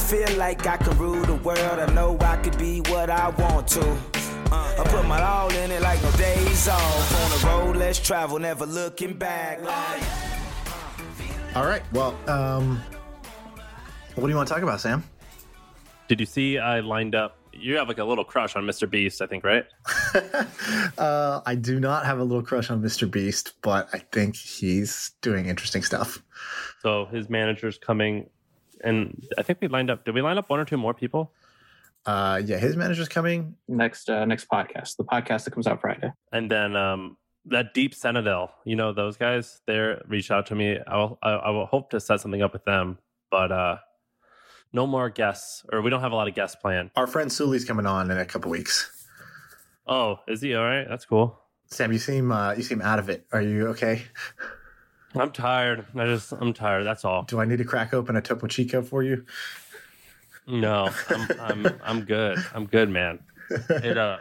Feel like I can rule the world. I know I could be what I want to. Uh, I put my all in it like no days off. On the road, let's travel, never looking back. Like, All right. Well, um, what do you want to talk about, Sam? Did you see I lined up? You have like a little crush on Mr. Beast, I think, right? uh, I do not have a little crush on Mr. Beast, but I think he's doing interesting stuff. So his manager's coming, and I think we lined up. Did we line up one or two more people? Uh, yeah, his manager's coming. next uh, next podcast, the podcast that comes out Friday. And then um, that Deep Senadel, you know those guys. They're reached out to me. I will, I, I will hope to set something up with them, but uh, no more guests, or we don't have a lot of guests planned. Our friend Suli's coming on in a couple weeks. Oh, is he all right? That's cool. Sam, you seem uh, you seem out of it. Are you okay? I'm tired. I just I'm tired. That's all. Do I need to crack open a Topo Chico for you? No, I'm I'm I'm good. I'm good, man. It uh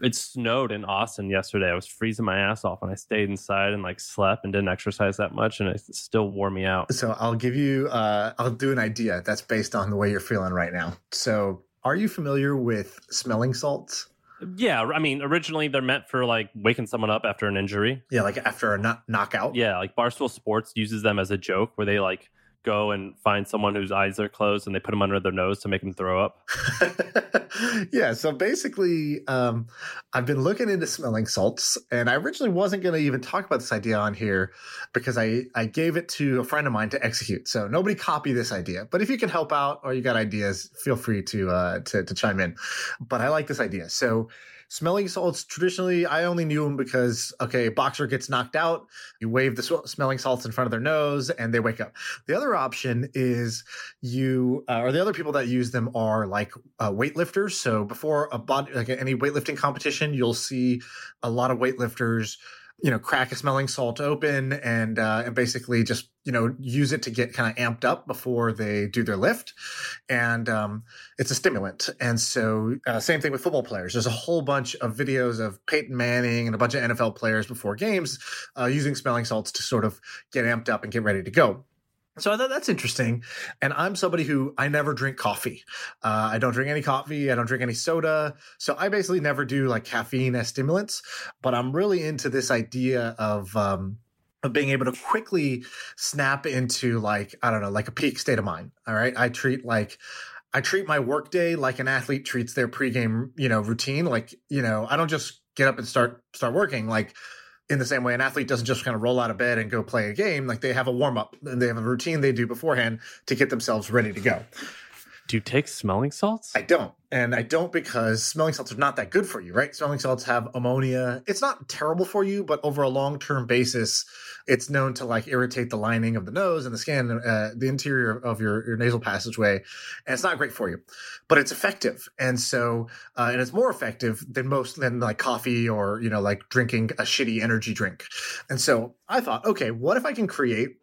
it snowed in Austin yesterday. I was freezing my ass off and I stayed inside and like slept and didn't exercise that much and it still wore me out. So I'll give you. Uh, I'll do an idea that's based on the way you're feeling right now. So, are you familiar with smelling salts? Yeah, I mean, originally they're meant for like waking someone up after an injury. Yeah, like after a knock- knockout. Yeah, like Barstool Sports uses them as a joke where they like go and find someone whose eyes are closed and they put them under their nose to make them throw up. yeah, so basically, um, I've been looking into smelling salts, and I originally wasn't going to even talk about this idea on here because I, I gave it to a friend of mine to execute. So nobody copy this idea, but if you can help out or you got ideas, feel free to uh, to, to chime in. But I like this idea. So smelling salts traditionally i only knew them because okay boxer gets knocked out you wave the sw- smelling salts in front of their nose and they wake up. The other option is you uh, or the other people that use them are like uh, weightlifters. So before a body like any weightlifting competition you'll see a lot of weightlifters you know crack a smelling salt open and uh, and basically just you know use it to get kind of amped up before they do their lift. And um, it's a stimulant. And so uh, same thing with football players. There's a whole bunch of videos of peyton manning and a bunch of nfl players before games uh, using smelling salts to sort of get amped up and get ready to go so I thought that's interesting. And I'm somebody who I never drink coffee. Uh, I don't drink any coffee. I don't drink any soda. So I basically never do like caffeine as stimulants. But I'm really into this idea of um, of being able to quickly snap into like I don't know, like a peak state of mind. All right, I treat like. I treat my workday like an athlete treats their pregame, you know, routine. Like, you know, I don't just get up and start start working. Like, in the same way an athlete doesn't just kind of roll out of bed and go play a game like they have a warm up and they have a routine they do beforehand to get themselves ready to go Do you take smelling salts? i don't and i don't because smelling salts are not that good for you right? Smelling salts have ammonia. It's not terrible for you but over a long term basis it's known to like irritate the lining of the nose and the skin uh, the interior of your, your nasal passageway and it's not great for you but it's effective. And so uh, and it's more effective than most than like coffee or you know like drinking a shitty energy drink. And so i thought okay what if i can create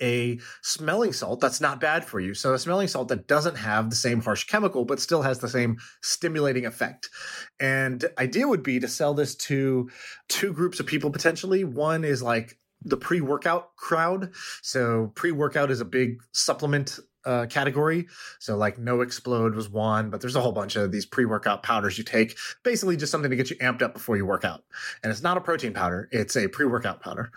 a smelling salt that's not bad for you. So a smelling salt that doesn't have the same harsh chemical, but still has the same stimulating effect. And idea would be to sell this to two groups of people potentially. One is like the pre-workout crowd. So pre-workout is a big supplement uh, category. So like No Explode was one, but there's a whole bunch of these pre-workout powders you take. Basically, just something to get you amped up before you work out. And it's not a protein powder; it's a pre-workout powder.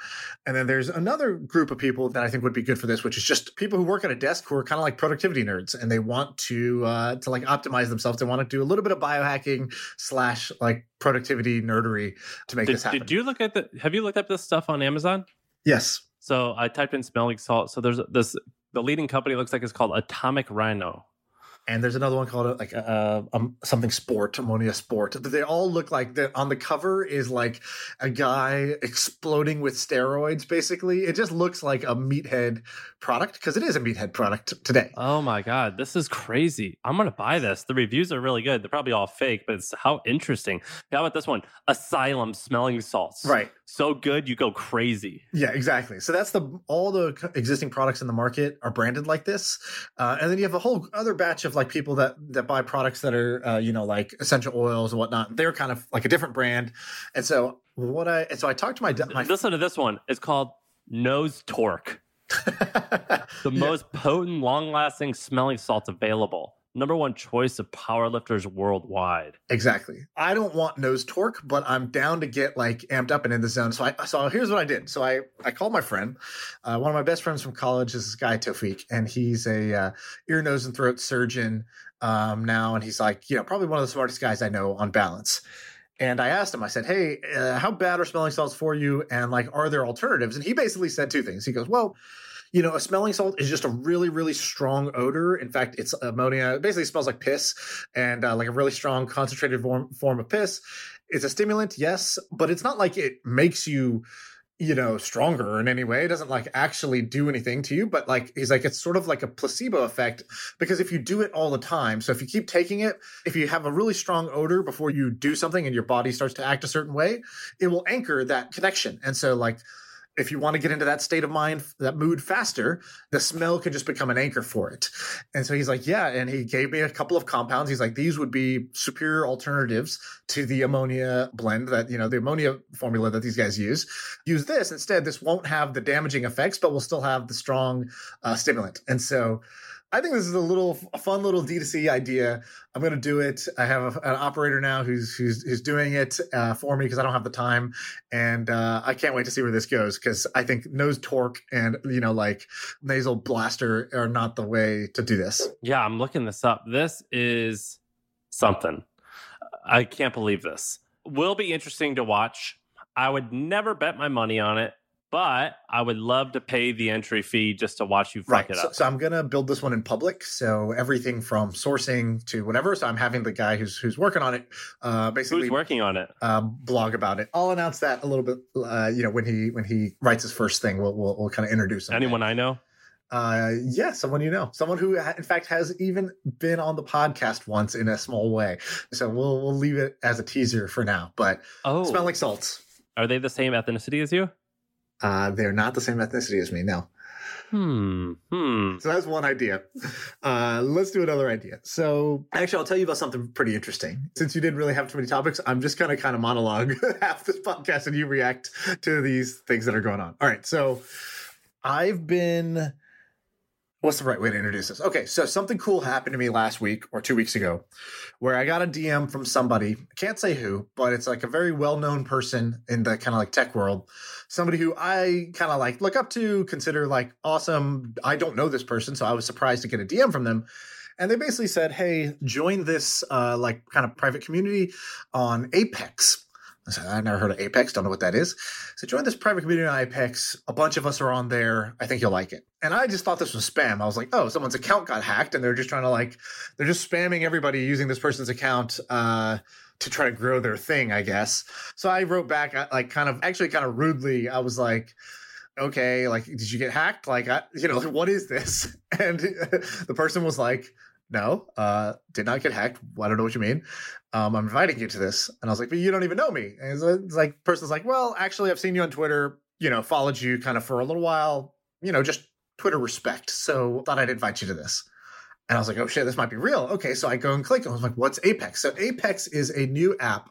And then there's another group of people that I think would be good for this, which is just people who work at a desk who are kind of like productivity nerds, and they want to uh, to like optimize themselves. They want to do a little bit of biohacking slash like productivity nerdery to make Did, this happen. did you look at the? Have you looked up this stuff on Amazon? yes. So I typed in smelling salt. So there's this. The leading company looks like it's called Atomic Rhino. and there's another one called like uh, um, something sport ammonia sport but they all look like the on the cover is like a guy exploding with steroids basically it just looks like a meathead product because it is a meathead product today Oh my god, this is crazy. I'm gonna buy this. The reviews are really good. They're probably all fake, but it's how interesting. How about this one? Asylum smelling salts. right So good you go crazy. yeah exactly so that's the all the existing products in the market are branded like this uh, and then you have a whole other batch of like people that that buy products that are uh, you know like essential oils and whatnot they're kind of like a different brand and so what i and so i talked to my my Listen to this one. It's called Nose Torque. The Yeah. most potent, long-lasting smelling salts available. Number one choice of powerlifters worldwide. Exactly. I don't want nose torque, but I'm down to get like amped up and in the zone. So I so here's what I did. So I I called my friend, uh, one of my best friends from college is this guy Tofik, and he's a uh, ear, nose, and throat surgeon um, now, and he's like you know probably one of the smartest guys I know on balance. And I asked him, I said, "Hey, uh, how bad are smelling salts for you? And like, are there alternatives?" And he basically said two things. He goes, "Well." You know, a smelling salt is just a really, really strong odor. In fact, it's ammonia. It basically smells like piss and uh, like a really strong concentrated form, form of piss. It's a stimulant, yes, but it's not like it makes you, you know, stronger in any way. It doesn't like actually do anything to you, but like he's like, it's sort of like a placebo effect because if you do it all the time, so if you keep taking it, if you have a really strong odor before you do something and your body starts to act a certain way, it will anchor that connection. And so, like, if you want to get into that state of mind, that mood faster, the smell can just become an anchor for it. And so he's like, yeah. And he gave me a couple of compounds. He's like, these would be superior alternatives to the ammonia blend that, you know, the ammonia formula that these guys use. Use this instead. This won't have the damaging effects, but will still have the strong uh, stimulant. And so I think this is a little a fun little D2C idea. I'm going to do it. I have a, an operator now who's who's who's doing it uh, for me because I don't have the time, and uh, I can't wait to see where this goes because I think nose torque and you know like nasal blaster are not the way to do this. Yeah, I'm looking this up. This is something. I can't believe this. Will be interesting to watch. I would never bet my money on it, but I would love to pay the entry fee just to watch you fuck Right. it up. so I'm gonna build this one in public. So everything from sourcing to whatever. So I'm having the guy who's who's working on it, uh, basically Who's working on it? um, blog about it. I'll announce that a little bit. Uh, you know, when he when he writes his first thing, we'll we'll, we'll kind of introduce him. Anyone I know? Uh, yeah, someone you know, someone who in fact has even been on the podcast once in a small way. So we'll we'll leave it as a teaser for now. But Oh, smell like salts. are they the same ethnicity as you? Uh, they're not the same ethnicity as me. No. Hmm. Hmm. So that's one idea. Uh, let's do another idea. So actually, I'll tell you about something pretty interesting. Since you didn't really have too many topics, I'm just going to kind of monologue half this podcast and you react to these things that are going on. All right. So I've been. What's the right way to introduce this? Okay, so something cool happened to me last week or two weeks ago where I got a DM from somebody. I can't say who, but it's like a very well known person in the kind of like tech world. Somebody who I kind of like look up to, consider like awesome. I don't know this person, so I was surprised to get a DM from them. And they basically said, hey, join this uh, like kind of private community on Apex. I said, I've never heard of Apex, don't know what that is. So join this private community on Apex. A bunch of us are on there. I think you'll like it. And I just thought this was spam. I was like, oh, someone's account got hacked and they're just trying to like, they're just spamming everybody using this person's account uh, to try to grow their thing, I guess. So I wrote back, uh, like, kind of, actually, kind of rudely. I was like, okay, like, did you get hacked? Like, I, you know, what is this? And the person was like, no, uh, did not get hacked. I don't know what you mean. Um, I'm inviting you to this. And I was like, but you don't even know me. And it's, like, person's like, well, actually, I've seen you on Twitter, you know, followed you kind of for a little while, you know, just Twitter respect. So thought I'd invite you to this. And I was like, oh shit, this might be real. Okay, so I go and click. I was like, what's Apex? So Apex is a new app.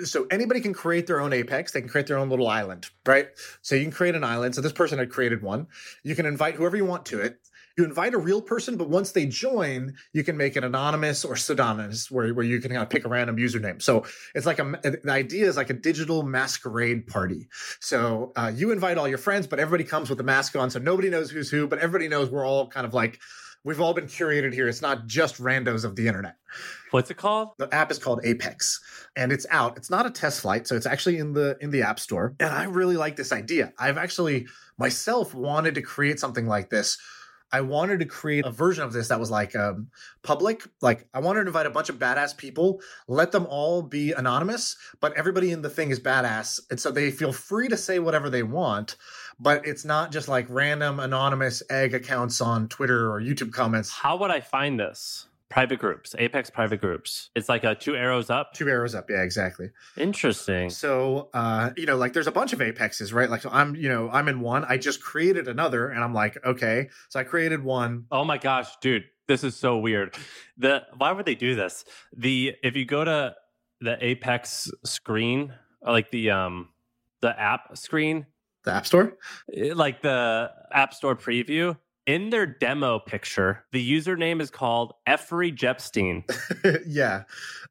So anybody can create their own Apex. They can create their own little island, right? So you can create an island. So this person had created one. You can invite whoever you want to it. You invite a real person, but once they join, you can make it anonymous or pseudonymous, where, where you can kind of pick a random username. So it's like a the idea is like a digital masquerade party. So uh, you invite all your friends, but everybody comes with a mask on, so nobody knows who's who, but everybody knows we're all kind of like we've all been curated here. It's not just randos of the internet. What's it called? The app is called Apex and it's out. It's not a test flight, so it's actually in the in the App Store. And I really like this idea. I've actually myself wanted to create something like this I wanted to create a version of this that was like um, public. Like I wanted to invite a bunch of badass people, let them all be anonymous, but everybody in the thing is badass, and so they feel free to say whatever they want. But it's not just like random anonymous egg accounts on Twitter or YouTube comments. How would I find this? Private groups, Apex private groups. It's like a two arrows up. Two arrows up, yeah, exactly. Interesting. So, uh, you know, like there's a bunch of apexes, right? Like so I'm, you know, I'm in one. I just created another, and I'm like, okay. So I created one. Oh my gosh, dude, this is so weird. The why would they do this? The if you go to the Apex screen, like the um the app screen, The App Store. eh, like the App Store preview, in their demo picture, the username is called Effery Jepstein. yeah.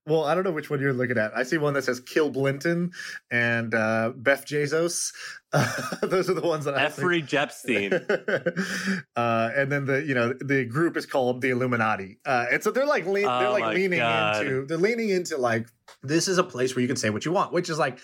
Well, I don't know which one you're looking at. I see one that says Kill Blinton and uh, Beth Jesus. those are the ones that I. Effery Jepstein. uh, and then the you know the group is called the Illuminati, uh, and so they're like they're Oh like leaning God. into they're leaning into like this is a place where you can say what you want, which is like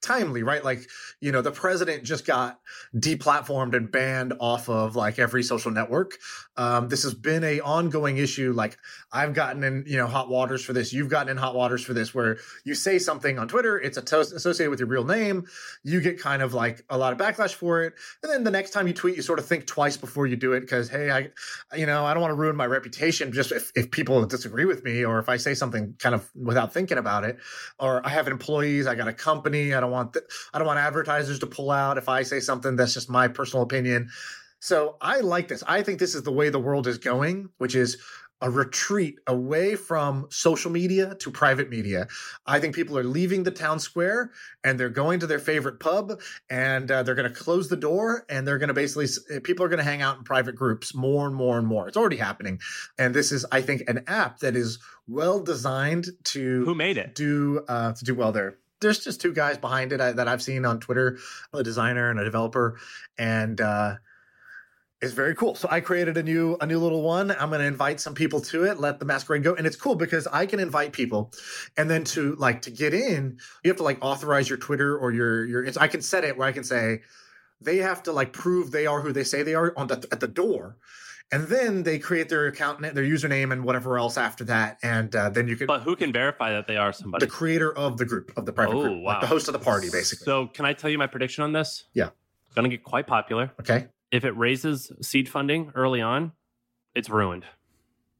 timely, right? Like you know the president just got deplatformed and banned off of like every social network. Um, this has been a ongoing issue. Like I've gotten in you know hot waters for this. You've gotten in hot waters for this, where you say something on Twitter, it's associated with your real name. You get kind of like a lot of backlash for it, and then the next time you tweet, you sort of think twice before you do it because hey, I, you know, I don't want to ruin my reputation just if, if people disagree with me or if I say something kind of without thinking about it, or I have employees, I got a company, I don't want th- I don't want advertisers to pull out if I say something that's just my personal opinion. So I like this. I think this is the way the world is going, which is a retreat away from social media to private media. I think people are leaving the town square and they're going to their favorite pub and uh, they're going to close the door and they're going to basically people are going to hang out in private groups more and more and more. It's already happening. And this is I think an app that is well designed to Who made it? do uh, to do well there. There's just two guys behind it I, that I've seen on Twitter, a designer and a developer, and uh, it's very cool. So I created a new a new little one. I'm going to invite some people to it. Let the masquerade go, and it's cool because I can invite people, and then to like to get in, you have to like authorize your Twitter or your your. I can set it where I can say they have to like prove they are who they say they are on the at the door. And then they create their account, their username, and whatever else after that, and uh, then you can But who can verify that they are somebody? the creator of the group of the private Oh, group, like the host of the party, basically. So, can I tell you my prediction on this? Yeah. Going to get quite popular. okay, If it raises seed funding early on, it's ruined.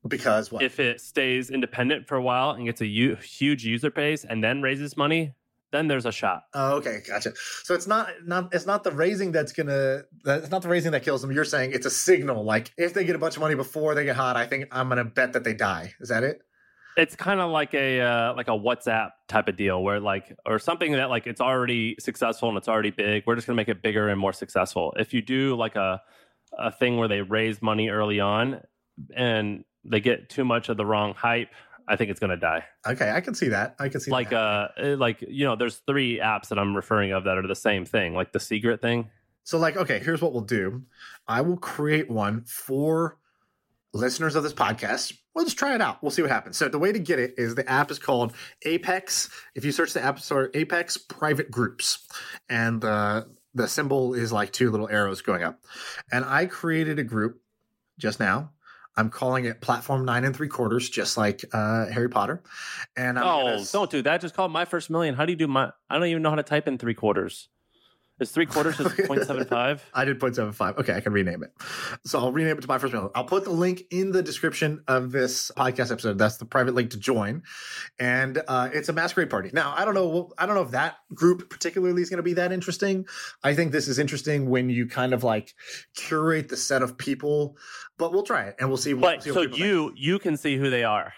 because what? If it stays independent for a while and gets a u- huge user base and then raises money, then there's a shot. oh, okay, gotcha. So it's not not it's not the raising that's gonna it's not the raising that kills them. You're saying it's a signal. Like if they get a bunch of money before they get hot, I think I'm gonna bet that they die. Is that it? It's kind of like a uh, like a WhatsApp type of deal where like or something that like it's already successful and it's already big. We're just gonna make it bigger and more successful. If you do like a a thing where they raise money early on and they get too much of the wrong hype, I think it's gonna die. Okay, I can see that. I can see like that. uh like you know there's three apps that i'm referring of that are the same thing like the secret thing So, like, okay, here's what we'll do. I will create one for listeners of this podcast. We'll just try it out. We'll see what happens. So, the way to get it is the app is called Apex. If you search the app store, Apex Private Groups, and uh, the symbol is like two little arrows going up. And I created a group just now. I'm calling it Platform Nine and Three Quarters, just like uh, Harry Potter. And I'm oh gonna- don't do that. Just call it my first million. How do you do my i don't even know how to type in three quarters is three quarters is 0.75 I did 0.75. Okay, I can rename it. So I'll rename it to my first million. I'll put the link in the description of this podcast episode. That's the private link to join. And uh, it's a masquerade party. Now, I don't know. I don't know if that group particularly is going to be that interesting. I think this is interesting when you kind of like curate the set of people, but we'll try it and we'll see. but see what so think. you you can see who they are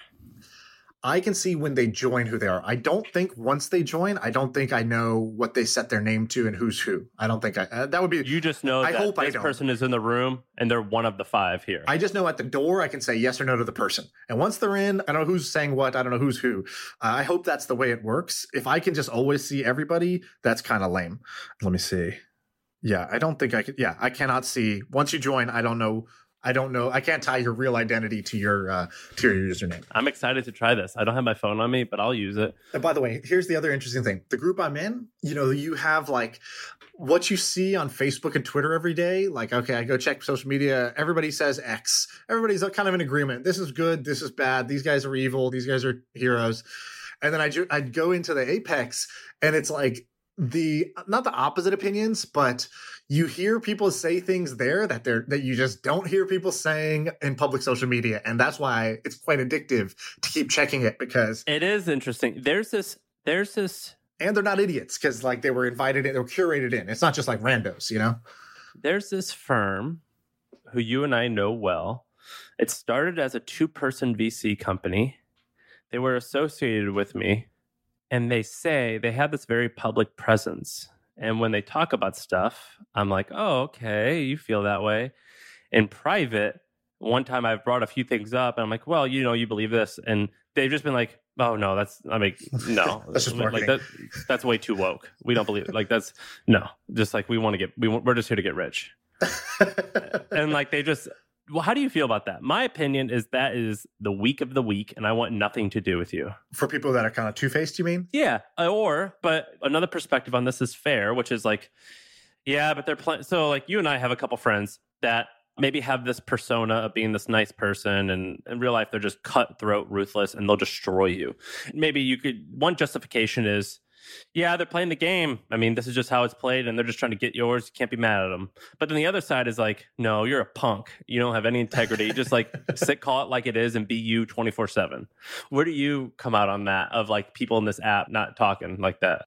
I can see when they join who they are. I don't think once they join, I don't think I know what they set their name to and who's who. I don't think I, uh, that would be. you just know I that hope I this don't. person is in the room and they're one of the five here I just know at the door I can say yes or no to the person. And once they're in, I don't know who's saying what. I don't know who's who. Uh, I hope that's the way it works. If I can just always see everybody, that's kind of lame. Let me see. Yeah, I don't think I could. Yeah, I cannot see. Once you join, I don't know I don't know. I can't tie your real identity to your uh, to your username. I'm excited to try this. I don't have my phone on me, but I'll use it. And by the way, here's the other interesting thing: the group I'm in, you know, you have like what you see on Facebook and Twitter every day. Like, okay, I go check social media. Everybody says X. Everybody's kind of in agreement. This is good. This is bad. These guys are evil. These guys are heroes. And then I I'd go into the Apex, and it's like the not the opposite opinions, but you hear people say things there that they're that you just don't hear people saying in public social media, and that's why it's quite addictive to keep checking it because it is interesting. There's this. There's this. And they're not idiots because like they were invited in, they were curated in. It's not just like randos, you know. There's this firm who you and I know well. It started as a two-person VC company. They were associated with me and they say they have this very public presence. And when they talk about stuff, I'm like, oh, okay, you feel that way. In private, one time I've brought a few things up and I'm like, well, you know, you believe this. And they've just been like, oh, no, that's, I mean, no, that's just like that, that's way too woke. We don't believe it. Like, that's no, just like we want to get, we, we're just here to get rich. and like they just, well, how do you feel about that? My opinion is that is the weak of the weak, and I want nothing to do with you. For people that are kind of two faced, you mean? Yeah. Uh, or, but another perspective on this is fair, which is like, yeah, but they're playing. So, like, you and I have a couple friends that maybe have this persona of being this nice person, and in real life, they're just cutthroat, ruthless, and they'll destroy you. Maybe you could, one justification is, yeah, they're playing the game. I mean, this is just how it's played, and they're just trying to get yours. You can't be mad at them. But then the other side is like, no, you're a punk. You don't have any integrity. just like sit, call it like it is, and be you twenty four seven. Where do you come out on that? Of like people in this app not talking like that?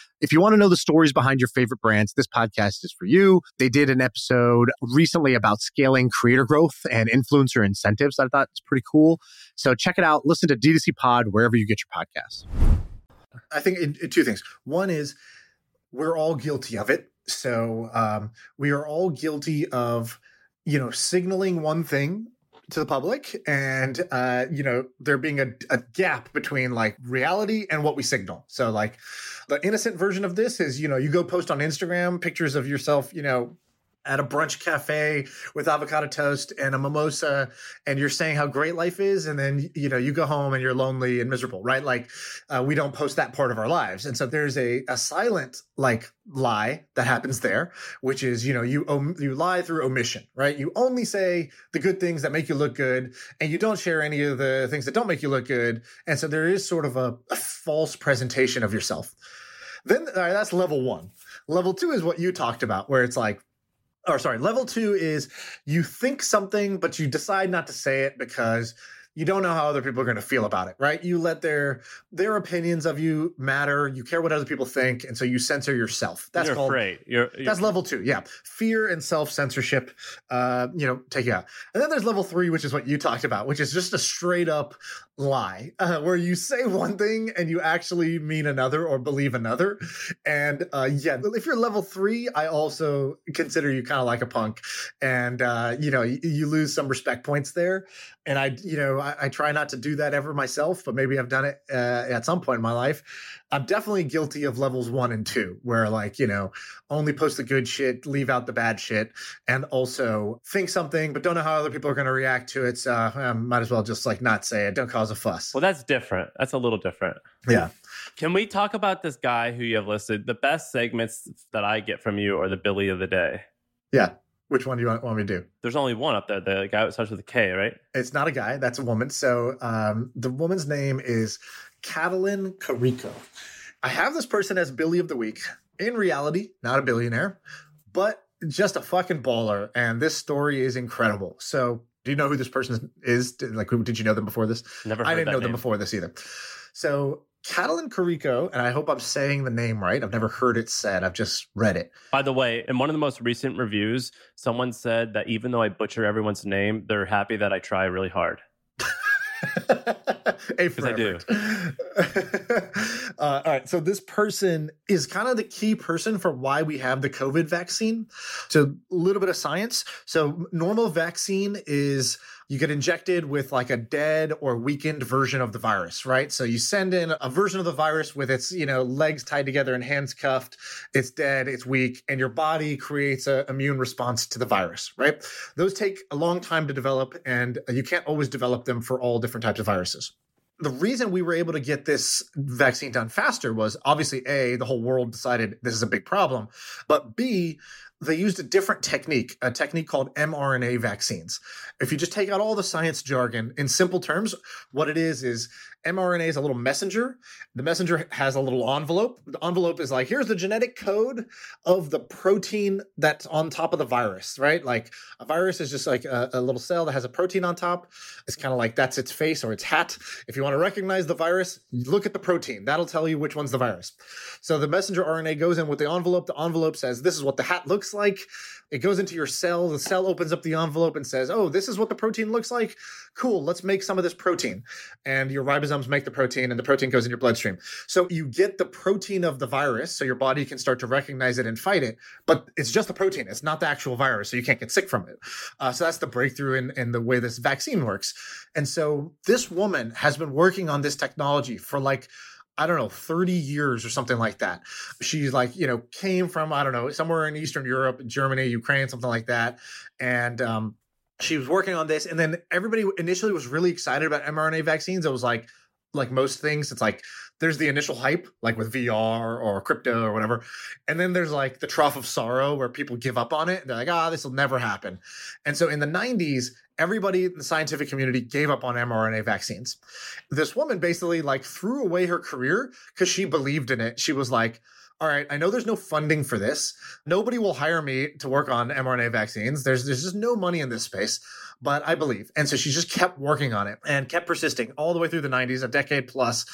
If you want to know the stories behind your favorite brands, this podcast is for you. They did an episode recently about scaling creator growth and influencer incentives. I thought it's pretty cool. So check it out. Listen to D2C Pod wherever you get your podcasts. I think in, in two things. One is we're all guilty of it. So um, we are all guilty of, you know, signaling one thing to the public and uh you know there being a, a gap between like reality and what we signal. So like the innocent version of this is you know you go post on instagram pictures of yourself you know at a brunch cafe with avocado toast and a mimosa and you're saying how great life is and then you know you go home and you're lonely and miserable right? Like uh, we don't post that part of our lives. And so there's a, a silent like lie that happens there which is you know you om- you lie through omission right? You only say the good things that make you look good and you don't share any of the things that don't make you look good. And so there is sort of a, a false presentation of yourself. Then all right, that's level one. Level two is what you talked about where it's like or sorry, level two is you think something, but you decide not to say it because you don't know how other people are going to feel about it, right? You let their their opinions of you matter. You care what other people think, and so you censor yourself. That's you're called afraid. You're, you're, that's level two. Yeah, fear and self censorship. Uh, you know, take you out. And then there's level three, which is what you talked about, which is just a straight up lie, uh, where you say one thing and you actually mean another or believe another. And uh, yeah, if you're level three, I also consider you kind of like a punk, and uh, you know, you, you lose some respect points there. And I, you know, I, I, try not to do that ever myself, but maybe I've done it uh, at some point in my life. I'm definitely guilty of levels one and two, where like, you know, only post the good shit, leave out the bad shit, and also think something, but don't know how other people are going to react to it. So I might as well just like not say it. Don't cause a fuss. Well, that's different. That's a little different. Yeah. Can we talk about this guy who you have listed? The best segments that I get from you are the Billy of the day. Yeah. Which one do you want, want, me to do? There's only one up there. The guy that starts with a K, right? It's not a guy. That's a woman. So um, the woman's name is Katalin Kariko. I have this person as Billy of the Week. In reality, not a billionaire, but just a fucking baller. And this story is incredible. So do you know who this person is? Like, did you know them before this? Never. I didn't know name. them before this either. So Katalin Kariko, and I hope I'm saying the name right. I've never heard it said. I've just read it. By the way, in one of the most recent reviews, someone said that even though I butcher everyone's name, they're happy that I try really hard. Because I do. uh, all right. So this person is kind of the key person for why we have the COVID vaccine. So a little bit of science. So normal vaccine is you get injected with like a dead or weakened version of the virus, right? So you send in a version of the virus with its, you know, legs tied together and hands cuffed. It's dead, it's weak, and your body creates an immune response to the virus, right? Those take a long time to develop, and you can't always develop them for all different types of viruses the reason we were able to get this vaccine done faster was obviously a the whole world decided this is a big problem but b they used a different technique a technique called mrna vaccines if you just take out all the science jargon in simple terms what it is is mrna is a little messenger the messenger has a little envelope the envelope is like here's the genetic code of the protein that's on top of the virus right like a virus is just like a, a little cell that has a protein on top it's kind of like that's its face or its hat if you want to recognize the virus, look at the protein. That'll tell you which one's the virus. So the messenger RNA goes in with the envelope. The envelope says, This is what the hat looks like. It goes into your cell. The cell opens up the envelope and says, Oh, this is what the protein looks like. Cool, let's make some of this protein. And your ribosomes make the protein, and the protein goes in your bloodstream. So you get the protein of the virus, so your body can start to recognize it and fight it. But it's just the protein, it's not the actual virus, so you can't get sick from it. Uh, so that's the breakthrough in, in the way this vaccine works. And so this woman has been working on this technology for like, I don't know, 30 years or something like that. She's like, you know, came from, I don't know, somewhere in Eastern Europe, Germany, Ukraine, something like that. And um, she was working on this. And then everybody initially was really excited about mRNA vaccines. It was like, like most things, it's like there's the initial hype, like with VR or crypto or whatever. And then there's like the trough of sorrow where people give up on it. They're like, ah, this will never happen. And so in the 90s, everybody in the scientific community gave up on mRNA vaccines. This woman basically like threw away her career because she believed in it. She was like, all right, I know there's no funding for this. Nobody will hire me to work on mRNA vaccines. There's there's just no money in this space, but I believe. And so she just kept working on it and kept persisting all the way through the 90s, a decade plus.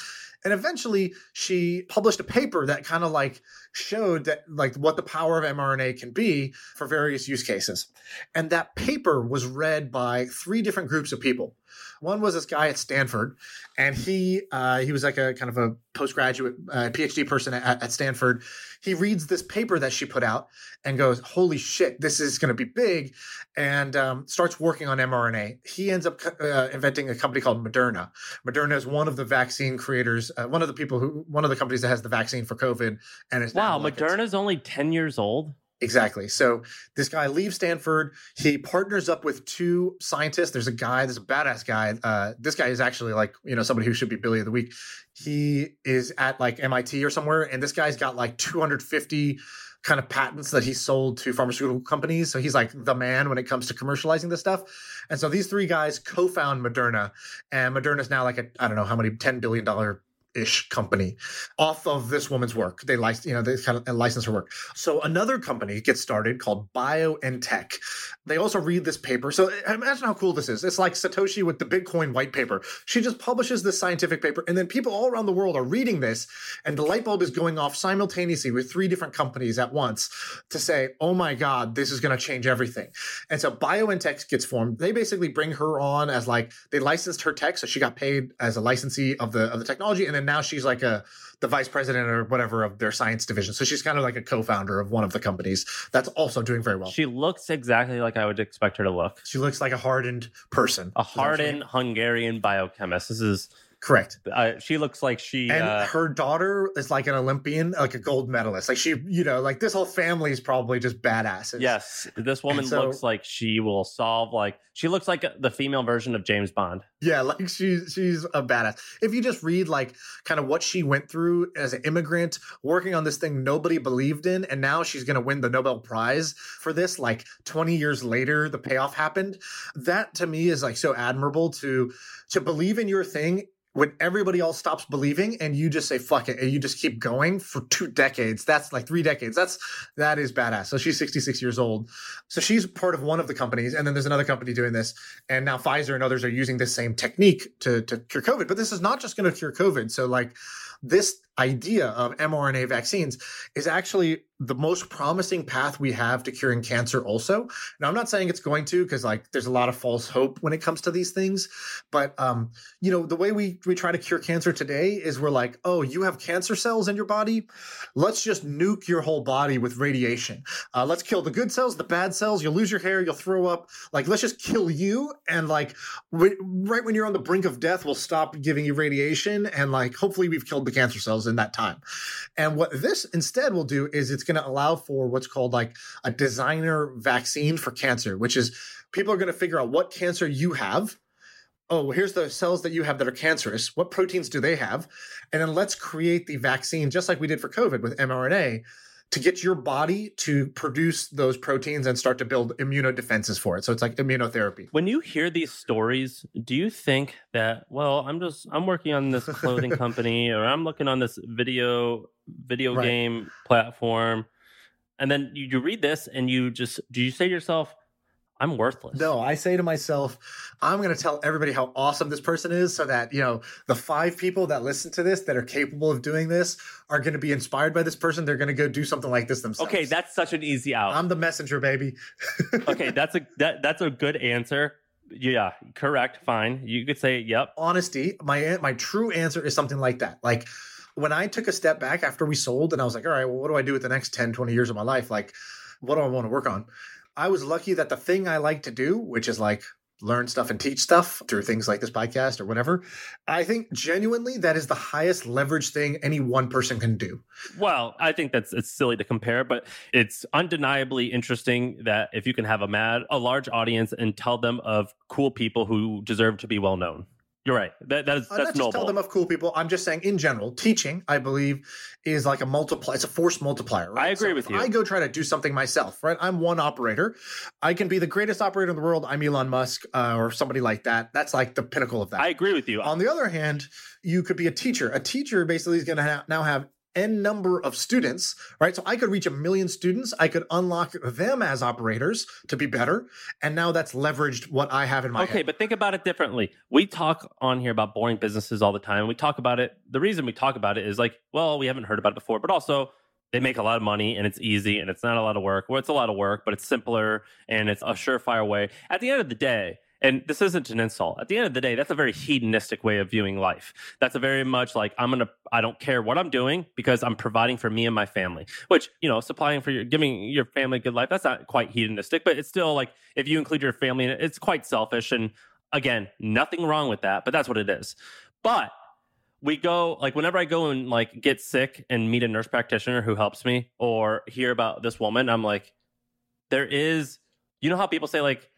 And eventually she published a paper that kind of like showed that like what the power of mRNA can be for various use cases. And that paper was read by three different groups of people. One was this guy at Stanford, and he uh, he was like a kind of a postgraduate uh, PhD person at, at Stanford. He reads this paper that she put out and goes, "Holy shit, this is going to be big," and um, starts working on mRNA. He ends up uh, inventing a company called Moderna. Moderna is one of the vaccine creators, uh, one of the people who, one of the companies that has the vaccine for COVID, and it's Wow, it's- Moderna's only 10 years old. Exactly. So this guy leaves Stanford. He partners up with two scientists. There's a guy, there's a badass guy. Uh, this guy is actually like, you know, somebody who should be Billy of the Week. He is at like MIT or somewhere, and this guy's got like 250 kind of patents that he sold to pharmaceutical companies. So he's like the man when it comes to commercializing this stuff. And so these three guys co-found Moderna, and Moderna is now like I don't know how many 10 billion dollar ish company off of this woman's work. They license, you know, they kind of uh, license her work. So another company gets started called BioNTech. They also read this paper. So uh, imagine how cool this is. It's like Satoshi with the Bitcoin white paper. She just publishes this scientific paper, and then people all around the world are reading this, and the light bulb is going off simultaneously with three different companies at once to say, "Oh my God, this is going to change everything." And so BioNTech gets formed. They basically bring her on as like they licensed her tech, so she got paid as a licensee of the of the technology, and then now she's like a the vice president or whatever of their science division. So she's kind of like a co-founder of one of the companies that's also doing very well. She, looks exactly like I would expect her to look. She looks like a hardened person. A Is that what you hardened? Hungarian biochemist. This is, correct. uh, she looks like she. And uh, her daughter is like an Olympian, like a gold medalist. Like she, you know, like this whole family is probably just badasses. yes, this woman so- looks like she will solve, like, she looks like the female version of James Bond. Yeah, like she's she's a badass. If you just read like kind of what she went through as an immigrant, working on this thing nobody believed in, and now she's gonna win the Nobel Prize for this, like 20 years later, the payoff happened. That to me is like so admirable to to believe in your thing when everybody else stops believing and you just say fuck it and you just keep going for two decades that's like three decades that's that is badass. So she's 66 years old. So she's part of one of the companies and then there's another company doing this and now pfizer and others are using this same technique to, to cure covid. But this is not just going to cure covid. So like this idea of mRNA vaccines is actually the most promising path we have to curing cancer also. Now i'm not saying it's going to because like there's a lot of false hope when it comes to these things but um you know the way we we try to cure cancer today is we're like oh you have cancer cells in your body? Let's just nuke your whole body with radiation. Uh, let's kill the good cells the bad cells. You'll lose your hair you'll throw up. Like let's just kill you and like right when you're on the brink of death we'll stop giving you radiation and like hopefully we've killed the cancer cells in that time and what this instead will do is it's going to allow for what's called like a designer vaccine for cancer, which is people are going to figure out what cancer you have. Oh, here's the cells that you have that are cancerous. What proteins do they have? And then let's create the vaccine, just like we did for COVID with mRNA, to get your body to produce those proteins and start to build immunodefenses for it. So it's like immunotherapy. When you hear these stories, do you think that, well, I'm just I'm working on this clothing company or I'm looking on this video video Right. game platform and then you, you read this and you just do you say to yourself, I'm worthless? No, I say to myself, I'm going to tell everybody how awesome this person is so that, you know, the five people that listen to this that are capable of doing this are going to be inspired by this person. They're going to go do something like this themselves. Okay, that's such an easy out. I'm the messenger, baby. okay, that's a that that's a good answer. Yeah, correct. Fine. You could say, "Yep." Honesty, my my true answer is something like that. Like when I took a step back after we sold and I was like, all right, well, what do I do with the next 10, 20 years of my life? Like, what do I want to work on? I was lucky that the thing I like to do, which is like learn stuff and teach stuff through things like this podcast or whatever, I think genuinely that is the highest leverage thing any one person can do. Well, I think that's it's silly to compare, but it's undeniably interesting that if you can have a mad a large audience and tell them of cool people who deserve to be well known. You're right. That that is I'm that's not just noble. tell them of cool people. I'm just saying in general, teaching, I believe, is like a multiply. It's a force multiplier. Right? I agree So with you. I go try to do something myself, right? I'm one operator. I can be the greatest operator in the world. I'm Elon Musk uh, or somebody like that. That's like the pinnacle of that. I agree with you. On the other hand, you could be a teacher. A teacher basically is going to ha- now have n number of students, right? So I could reach a million students. I could unlock them as operators to be better, and now that's leveraged what I have in my Okay, head. but think about it differently. We talk on here about boring businesses all the time. We talk about it. The reason we talk about it is like, well, we haven't heard about it before, but also they make a lot of money and it's easy and it's not a lot of work. Well, it's a lot of work, but it's simpler and it's a surefire way. At the end of the day, and this isn't an insult. At the end of the day, that's a very hedonistic way of viewing life. That's a very much like I'm gonna. I don't care what I'm doing because I'm providing for me and my family. Which you know, supplying for your, giving your family a good life. That's not quite hedonistic, but it's still like if you include your family, in it, it's quite selfish. And again, nothing wrong with that, but that's what it is. But we go like whenever I go and like get sick and meet a nurse practitioner who helps me or hear about this woman, I'm like, there is, you know how people say like,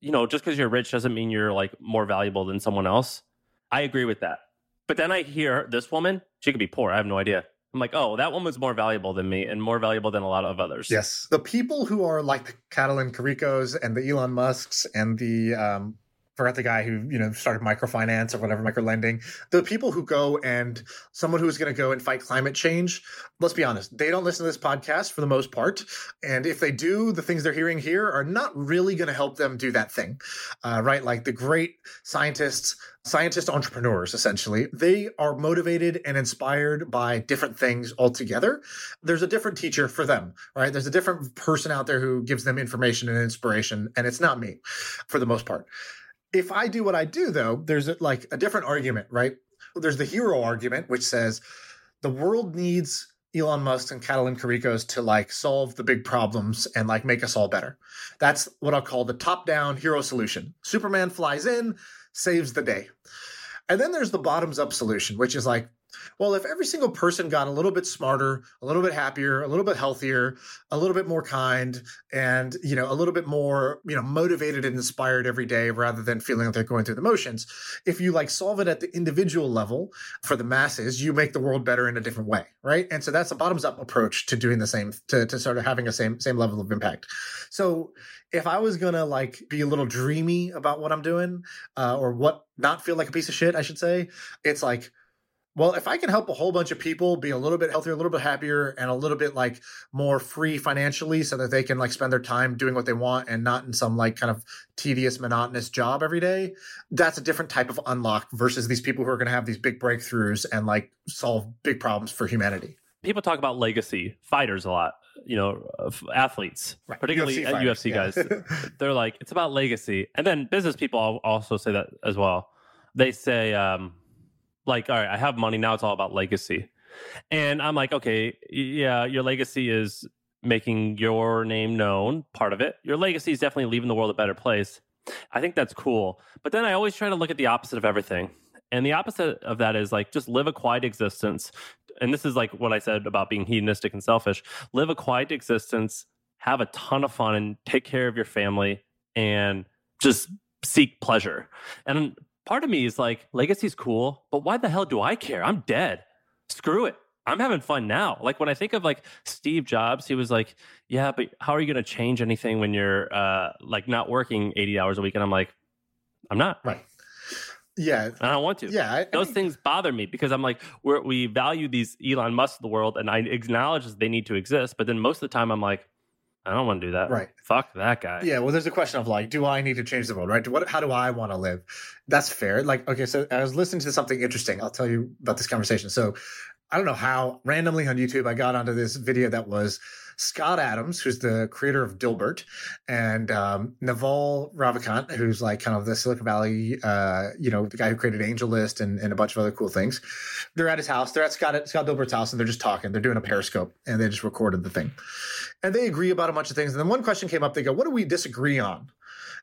you know, just because you're rich doesn't mean you're like more valuable than someone else. I agree with that. But then I hear this woman, she could be poor. I have no idea. I'm like, oh, that woman's more valuable than me and more valuable than a lot of others. Yes. The people who are like the Katalin Karikos and the Elon Musks and the um forgot the guy who, you know, started microfinance or whatever, microlending. The people who go and someone who's gonna go and fight climate change, let's be honest, they don't listen to this podcast for the most part. And if they do, the things they're hearing here are not really gonna help them do that thing. Uh, right? Like the great scientists, scientist entrepreneurs essentially, they are motivated and inspired by different things altogether there's a different teacher for them, right? There's a different person out there who gives them information and inspiration, and it's not me for the most part. If I do what I do, though, there's a, like a different argument, right? There's the hero argument, which says the world needs Elon Musk and Katalin Karikos to like solve the big problems and like make us all better. That's what I'll call the top down hero solution. Superman flies in, saves the day. And then there's the bottoms up solution, which is like, well, if every single person got a little bit smarter, a little bit happier, a little bit healthier, a little bit more kind, and you know, a little bit more, you know, motivated and inspired every day rather than feeling like they're going through the motions. If you like solve it at the individual level for the masses, you make the world better in a different way, right? And so that's a bottoms up approach to doing the same, to, to sort of having a same same level of impact. So if I was gonna like be a little dreamy about what I'm doing, uh, or what not feel like a piece of shit, I should say, it's like well, if I can help a whole bunch of people be a little bit healthier, a little bit happier, and a little bit like more free financially so that they can like spend their time doing what they want and not in some like kind of tedious, monotonous job every day, that's a different type of unlock versus these people who are going to have these big breakthroughs and like solve big problems for humanity. People talk about legacy fighters a lot, you know, athletes, right. particularly UFC, UFC guys. Yeah. They're like, it's about legacy. And then business people also say that as well. They say, um, like, all right, I have money now. It's all about legacy. And I'm like, okay, yeah, your legacy is making your name known, part of it. Your legacy is definitely leaving the world a better place. I think that's cool. But then I always try to look at the opposite of everything. And the opposite of that is like just live a quiet existence. And this is like what I said about being hedonistic and selfish. Live a quiet existence, have a ton of fun, and take care of your family and just seek pleasure. And part of me is like, legacy's cool, but why the hell do I care? I'm dead. Screw it. I'm having fun now. Like when I think of like Steve Jobs, he was like, "Yeah, but how are you going to change anything when you're uh like not working 80 hours a week?" And I'm like, "I'm not." Right. Yeah. I don't want to. Yeah. I, Those I things bother me because I'm like, we we value these Elon Musk of the world and I acknowledge that they need to exist. But then most of the time I'm like, I don't want to do that. Right. Fuck that guy. Yeah. Well, there's a question of like, do I need to change the world? Right. What? How do I want to live? That's fair. Like, okay. So I was listening to something interesting. I'll tell you about this conversation. So I don't know how randomly on YouTube I got onto this video that was Scott Adams, who's the creator of Dilbert, and um, Naval Ravikant, who's like kind of the Silicon Valley, uh, you know, the guy who created AngelList and, and a bunch of other cool things. They're at his house. They're at Scott Scott Dilbert's house, and they're just talking. They're doing a Periscope, and they just recorded the thing. And they agree about a bunch of things. And then one question came up. They go, "What do we disagree on?"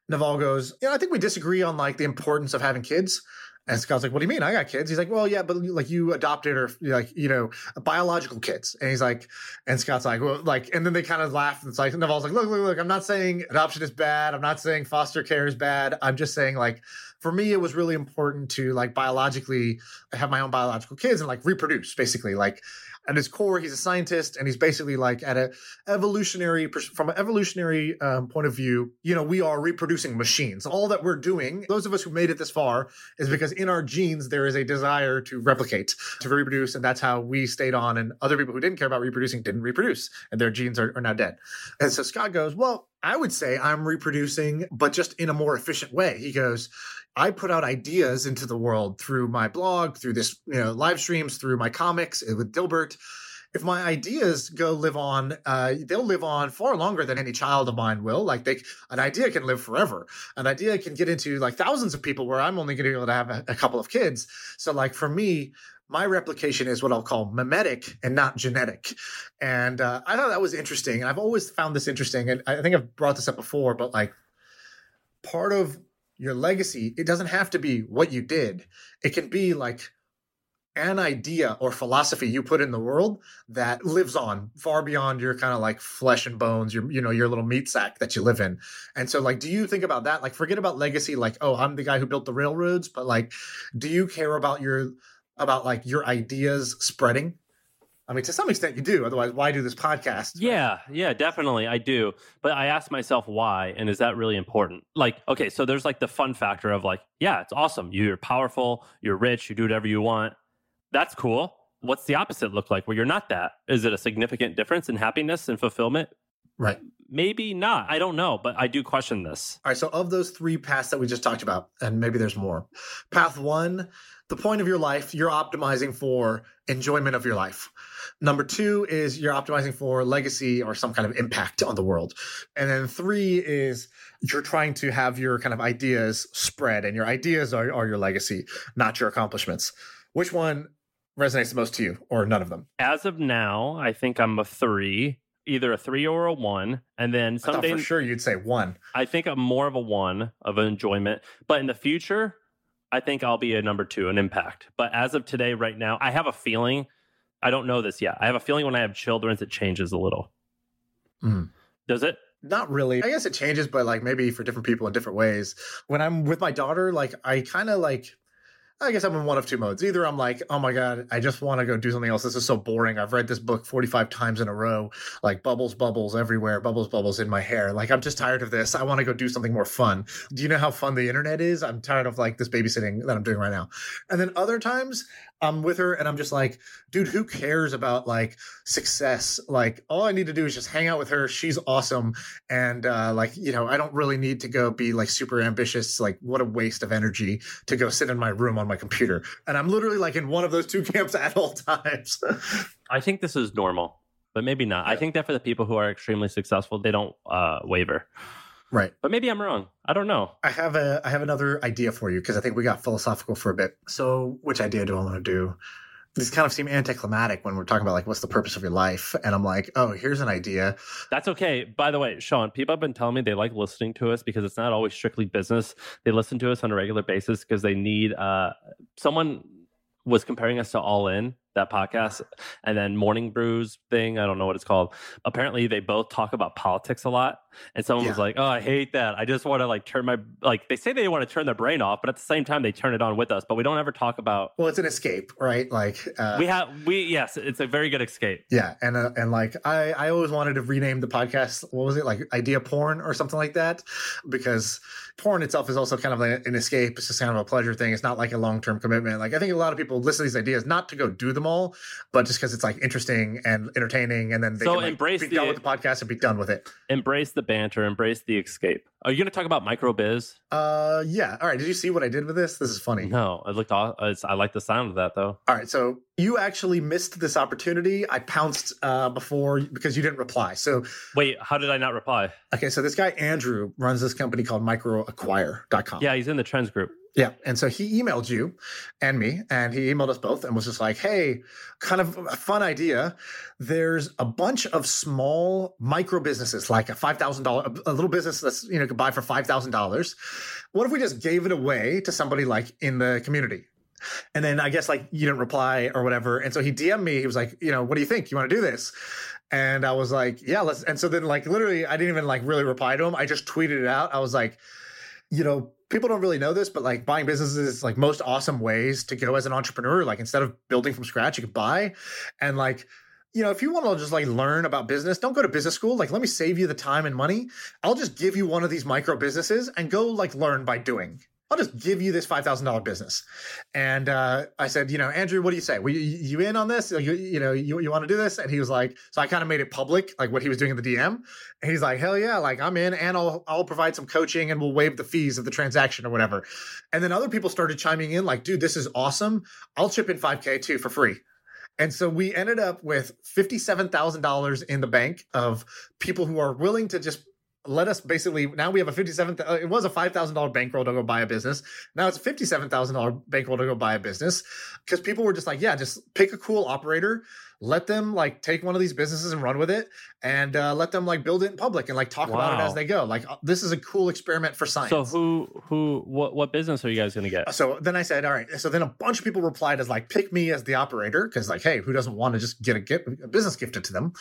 Naval goes, "Yeah, I think we disagree on like the importance of having kids." And Scott's like, "What do you mean? I got kids." He's like, "Well, yeah, but like you adopted or like you know biological kids." And he's like, and Scott's like, "Well, like," and then they kind of laugh. And it's like Naval's like, "Look, look, look! I'm not saying adoption is bad. I'm not saying foster care is bad. I'm just saying like for me, it was really important to like biologically have my own biological kids and like reproduce, basically, like." At his core, he's a scientist, and he's basically like at a evolutionary from an evolutionary um, point of view. You know, we are reproducing machines. All that we're doing, those of us who made it this far, is because in our genes there is a desire to replicate, to reproduce, and that's how we stayed on. And other people who didn't care about reproducing didn't reproduce, and their genes are, are now dead. And so Scott goes, well. I would say I'm reproducing, but just in a more efficient way. He goes, I put out ideas into the world through my blog, through this, you know, live streams, through my comics uh, with Dilbert. If my ideas go live on, uh, they'll live on far longer than any child of mine will. Like they, an idea can live forever. An idea can get into like thousands of people where I'm only going to be able to have a, a couple of kids. So like for me, my replication is what I'll call memetic and not genetic. And uh, I thought that was interesting. And I've always found this interesting. And I think I've brought this up before, but like part of your legacy, it doesn't have to be what you did. It can be like an idea or philosophy you put in the world that lives on far beyond your kind of like flesh and bones, your you know, your little meat sack that you live in. And so like do you think about that? Like forget about legacy like oh, I'm the guy who built the railroads, but like do you care about your about like your ideas spreading? I mean, to some extent, you do. Otherwise, why do this podcast? Yeah, yeah, definitely, I do. But I ask myself why, and is that really important? Like, okay, so there's like the fun factor of like, yeah, it's awesome. You're powerful, you're rich, you do whatever you want. That's cool. What's the opposite look like where you're not that? Is it a significant difference in happiness and fulfillment? Right. Maybe not. I don't know, but I do question this. All right. So, of those three paths that we just talked about, and maybe there's more, path one, the point of your life, you're optimizing for enjoyment of your life. Number two is you're optimizing for legacy or some kind of impact on the world. And then three is you're trying to have your kind of ideas spread, and your ideas are, are your legacy, not your accomplishments. Which one resonates the most to you, or none of them? As of now, I think I'm a three either a three or a one, and then someday for sure you'd say one. I think I'm more of a one of an enjoyment, but in the future, I think I'll be a number two, an impact. But as of today, right now, I have a feeling. I don't know this yet. I have a feeling when I have children, it changes a little. Mm. Does it? Not really. I guess it changes, but like maybe for different people in different ways. When I'm with my daughter, like I kind of like I guess I'm in one of two modes. Either I'm like, oh my God, I just want to go do something else. This is so boring. I've read this book 45 times in a row, like bubbles, bubbles everywhere, bubbles, bubbles in my hair. Like, I'm just tired of this. I want to go do something more fun. Do you know how fun the internet is? I'm tired of like this babysitting that I'm doing right now. And then other times I'm with her and I'm just like, dude, who cares about like success? Like, all I need to do is just hang out with her. She's awesome. And uh, like, you know, I don't really need to go be like super ambitious. Like, what a waste of energy to go sit in my room on my computer. And I'm literally like in one of those two camps at all times. I think this is normal, but maybe not. I think that for the people who are extremely successful, they don't uh, waver. Right. But maybe I'm wrong. I don't know. I have a I have another idea for you because I think we got philosophical for a bit. So, which idea do I want to do? These kind of seem anticlimactic when we're talking about like what's the purpose of your life, and I'm like, oh, here's an idea. That's okay. By the way, Shaan, people have been telling me they like listening to us because it's not always strictly business. They listen to us on a regular basis because they need uh someone was comparing us to All In, that podcast, and then Morning Brews thing. I don't know what it's called. Apparently, they both talk about politics a lot. And someone was like, "Oh, I hate that. I just want to like turn my like." They say they want to turn their brain off, but at the same time, they turn it on with us. But we don't ever talk about. Well, it's an escape, right? Like, uh, We have we yes, it's a very good escape. yeah, and uh, and like I I always wanted to rename the podcast. What was it like? Idea porn or something like that, because porn itself is also kind of like an escape. It's just kind of a pleasure thing. It's not like a long term commitment. Like I think a lot of people listen to these ideas not to go do them all, but just because it's like interesting and entertaining, and then they So can like, embrace be the- done with the podcast and be done with it. Embrace the banter, embrace the escape. Are you going to talk about micro biz? Uh, yeah. All right. Did you see what I did with this? This is funny. No, it looked. aw- It's, I like the sound of that though. All right, so you actually missed this opportunity. I pounced uh, before because you didn't reply. So, Wait, how did I not reply? okay, so this guy Andrew runs this company called microacquire.com. Yeah, he's in the trends group. Yeah. And so he emailed you and me, and he emailed us both and was just like, hey, kind of a fun idea. There's a bunch of small micro businesses, like a $5,000, a little business that's, you know, could buy for $5,000. What if we just gave it away to somebody like in the community? And then I guess like you didn't reply or whatever. And so he DM'd me. He was like, you know, what do you think? You want to do this? And I was like, yeah, let's. And so then like literally, I didn't even like really reply to him. I just tweeted it out. I was like, you know, people don't really know this, but like buying businesses is like most awesome ways to go as an entrepreneur. Like instead of building from scratch, you can buy. And like, you know, if you want to just like learn about business, don't go to business school. Like, let me save you the time and money. I'll just give you one of these micro businesses and go like learn by doing. I'll just give you this five thousand dollar business. And uh, I said, you know, Andrew, what do you say? Were you, you in on this? You, you know, you, you want to do this? And he was like, so I kind of made it public, like what he was doing in the DM. And he's like, hell yeah, like I'm in, and I'll I'll provide some coaching, and we'll waive the fees of the transaction or whatever. And then other people started chiming in, like, dude, this is awesome. I'll chip in five k too for free. And so we ended up with $57,000 in the bank of people who are willing to just let us basically now we have a 57 uh, it was a $5,000 bankroll to go buy a business. Now it's a $57,000 bankroll to go buy a business because people were just like, yeah, just pick a cool operator, let them like take one of these businesses and run with it and uh, let them like build it in public and like talk about it as they go. Like uh, this is a cool experiment for science. So who who what what business are you guys going to get? So then I said, all right. So then a bunch of people replied as like, pick me as the operator. Cause like, hey, who doesn't want to just get a, get a business gifted to them?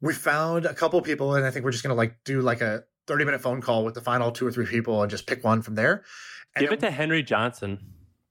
We found a couple people and I think we're just going to like do like a 30 minute phone call with the final two or three people and just pick one from there. And Give it then to Henry Johnson.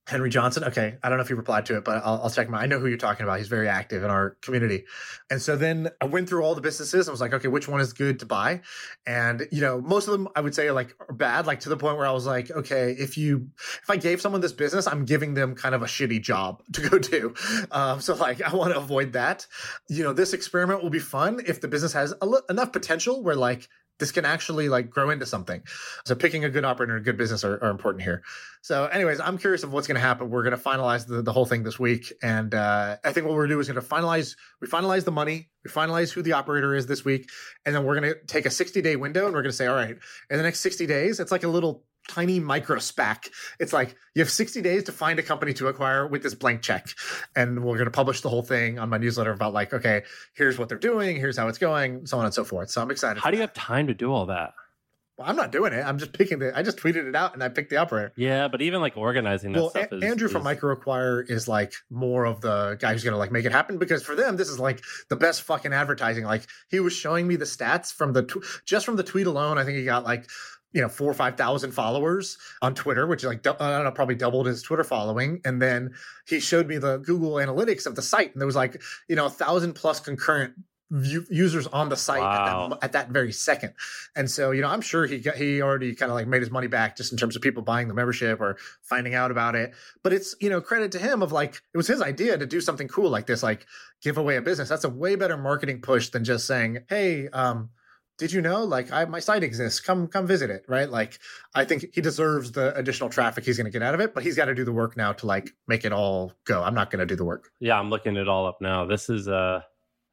Henry Johnson. Okay. I don't know if he replied to it, but I'll, I'll check him out. I know who you're talking about. He's very active in our community. And so then I went through all the businesses and was like, okay, which one is good to buy? And, you know, most of them I would say like are bad, like to the point where I was like, okay, if you, if I gave someone this business, I'm giving them kind of a shitty job to go do. Um, so like, I want to avoid that. You know, this experiment will be fun if the business has enough potential where like, this can actually like grow into something. So picking a good operator and a good business are, are important here. So, anyways, I'm curious of what's going to happen. We're going to finalize the, the whole thing this week, and uh, I think what we're do is going to finalize. We finalize the money. We finalize who the operator is this week, and then we're going to take a 60 day window, and we're going to say, all right, in the next 60 days, it's like a little tiny micro SPAC. It's like you have 60 days to find a company to acquire with this blank check, and we're going to publish the whole thing on my newsletter about like, okay, here's what they're doing, here's how it's going, so on and so forth. So I'm excited. How do you have time to do all that? Well, I'm not doing it. I'm just picking the. I just tweeted it out and I picked the operator. Yeah, but even like organizing that Well, stuff Andrew is, from MicroAcquire is like more of the guy who's gonna like make it happen because for them this is like the best fucking advertising. Like he was showing me the stats from the tw- just from the tweet alone. I think he got like you know four or five thousand followers on Twitter, which is like I don't know, probably doubled his Twitter following. And then he showed me the Google Analytics of the site, and there was like you know a thousand plus concurrent view, users on the site Wow. at, that, at that very second. And so you know I'm sure he got, he already kind of like made his money back just in terms of people buying the membership or finding out about it. But it's you know credit to him of like it was his idea to do something cool like this, like give away a business. That's a way better marketing push than just saying, hey. um did you know like I, my site exists come come visit it right? Like i think he deserves the additional traffic he's going to get out of it but he's got to do the work now to like make it all go. I'm not going to do the work. Yeah, I'm looking it all up now. This is uh